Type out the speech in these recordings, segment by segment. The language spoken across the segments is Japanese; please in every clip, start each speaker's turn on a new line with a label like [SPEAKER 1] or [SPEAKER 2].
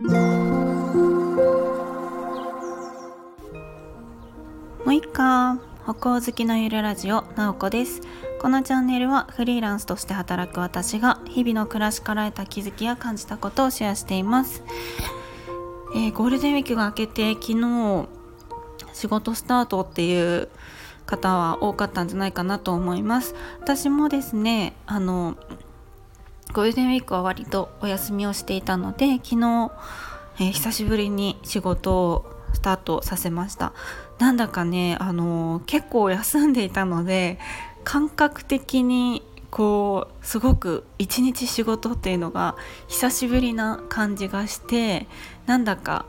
[SPEAKER 1] もういっか歩行好きのゆるラジオなおこです。このチャンネルはフリーランスとして働く私が日々の暮らしから得た気づきや感じたことをシェアしています、えー、ゴールデンウィークが明けて昨日仕事スタートっていう方は多かったんじゃないかなと思います。私もですねあのゴールデンウィークは割とお休みをしていたので昨日、えー、久しぶりに仕事をスタートさせました。なんだかねあの結構休んでいたので感覚的にこうすごく一日仕事っていうのが久しぶりな感じがしてなんだか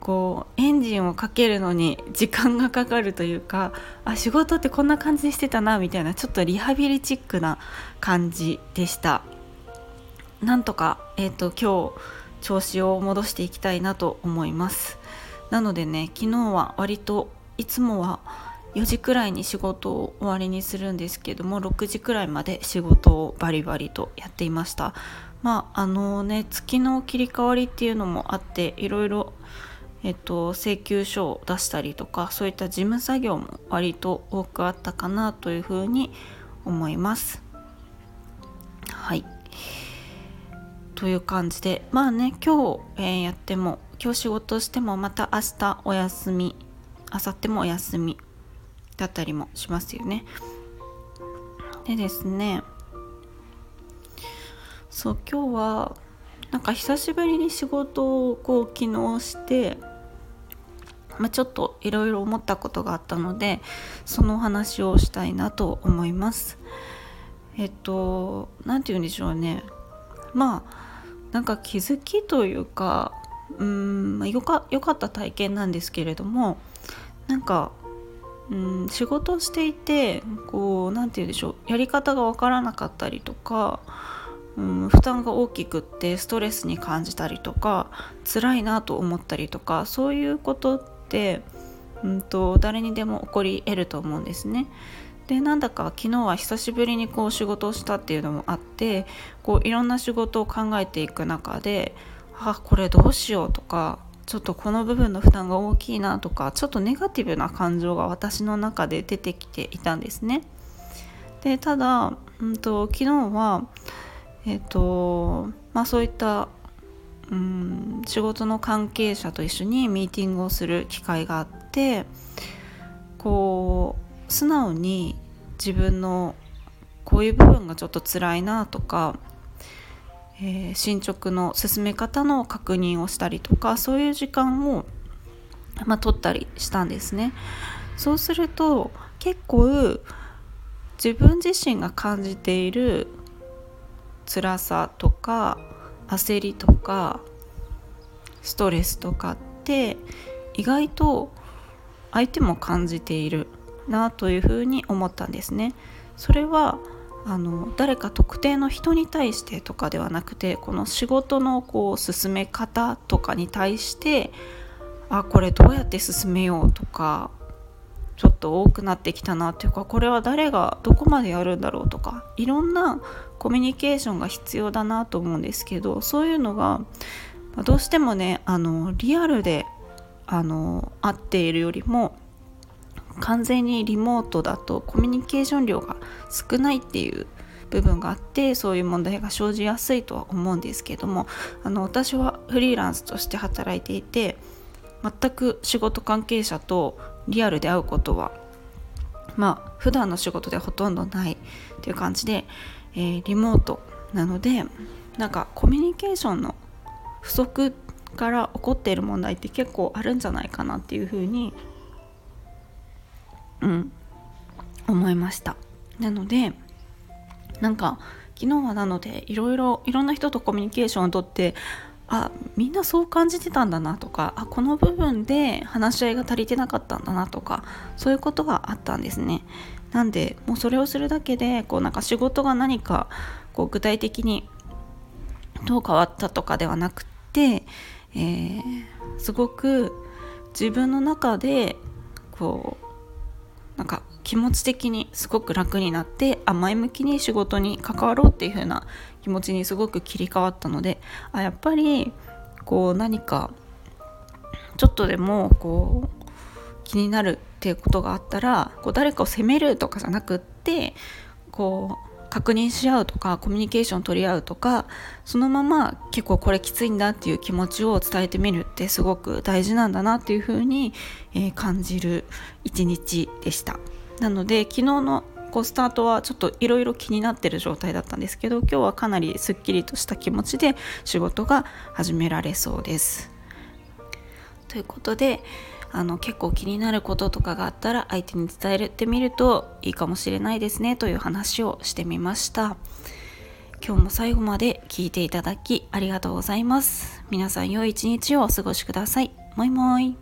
[SPEAKER 1] こうエンジンをかけるのに時間がかかるというかあ仕事ってこんな感じにしてたなみたいなちょっとリハビリチックな感じでした。なんとか、えーと、今日調子を戻していきたいなと思います。なのでね昨日は割といつもは4時くらいに仕事を終わりにするんですけども6時くらいまで仕事をバリバリとやっていました。まああのね月の切り替わりっていうのもあっていろいろえっと、請求書を出したりとかそういった事務作業も割と多くあったかなというふうに思います。はい。という感じでまあね今日、えー、やっても今日仕事してもまた明日お休み明後日もお休みだったりもしますよね。でですねそう今日はなんか久しぶりに仕事をこう昨日してまあ、ちょっといろいろ思ったことがあったのでそのお話をしたいなと思います。えっと何て言うんでしょうねまあなんか気づきというかうんよかよかった体験なんですけれどもなんかうん仕事をしていてこう何て言うんでしょうやり方が分からなかったりとかうん負担が大きくってストレスに感じたりとか辛いなと思ったりとかそういうことって、うんと、誰にでも起こり得ると思うんですね。でなんだか昨日は久しぶりにこう仕事をしたっていうのもあってこういろんな仕事を考えていく中であこれどうしようとかちょっとこの部分の負担が大きいなとかちょっとネガティブな感情が私の中で出てきていたんですね。でただ、うんと、昨日は、えっとまあ、そういったうん仕事の関係者と一緒にミーティングをする機会があってこう素直に自分のこういう部分がちょっと辛いなとか、えー、進捗の進め方の確認をしたりとかそういう時間を、まあ、取ったりしたんですね。そうすると結構自分自身が感じている辛さとか焦りとかストレスとかって意外と相手も感じているなというふうに思ったんですね。それはあの誰か特定の人に対してとかではなくてこの仕事のこう進め方とかに対してあこれどうやって進めようとかちょっと多くなってきたなっていうかこれは誰がどこまでやるんだろうとかいろんなコミュニケーションが必要だなと思うんですけどそういうのがどうしてもねあのリアルであの会っているよりも完全にリモートだとコミュニケーション量が少ないっていう部分があってそういう問題が生じやすいとは思うんですけどもあの私はフリーランスとして働いていて全く仕事関係者とリアルで会うことはまあ普段の仕事でほとんどないっていう感じで、えー、リモートなのでなんかコミュニケーションの不足から起こっている問題って結構あるんじゃないかなっていうふうにうん。思いました。なのでなんか昨日はなのでいろいろいろんな人とコミュニケーションをとってあみんなそう感じてたんだなとかあこの部分で話し合いが足りてなかったんだなとかそういうことがあったんですね。なんでもうそれをするだけでこうなんか仕事が何かこう具体的にどう変わったとかではなくて、えー、すごく自分の中でこうなんか気持ち的にすごく楽になってあ前向きに仕事に関わろうっていう風な気持ちにすごく切り替わったのであやっぱりこう何かちょっとでもこう気になるっていうことがあったらこう誰かを責めるとかじゃなくってこう確認し合うとかコミュニケーション取り合うとかそのまま結構これきついんだっていう気持ちを伝えてみるってすごく大事なんだなっていうふうに、えー、感じる一日でした。なので昨日のこうスタートはちょっといろいろ気になってる状態だったんですけど今日はかなりすっきりとした気持ちで仕事が始められそうです。ということであの結構気になることとかがあったら相手に伝えてみるといいかもしれないですねという話をしてみました。今日も最後まで聞いていただきありがとうございます。皆さん良い一日をお過ごしください。もいもい。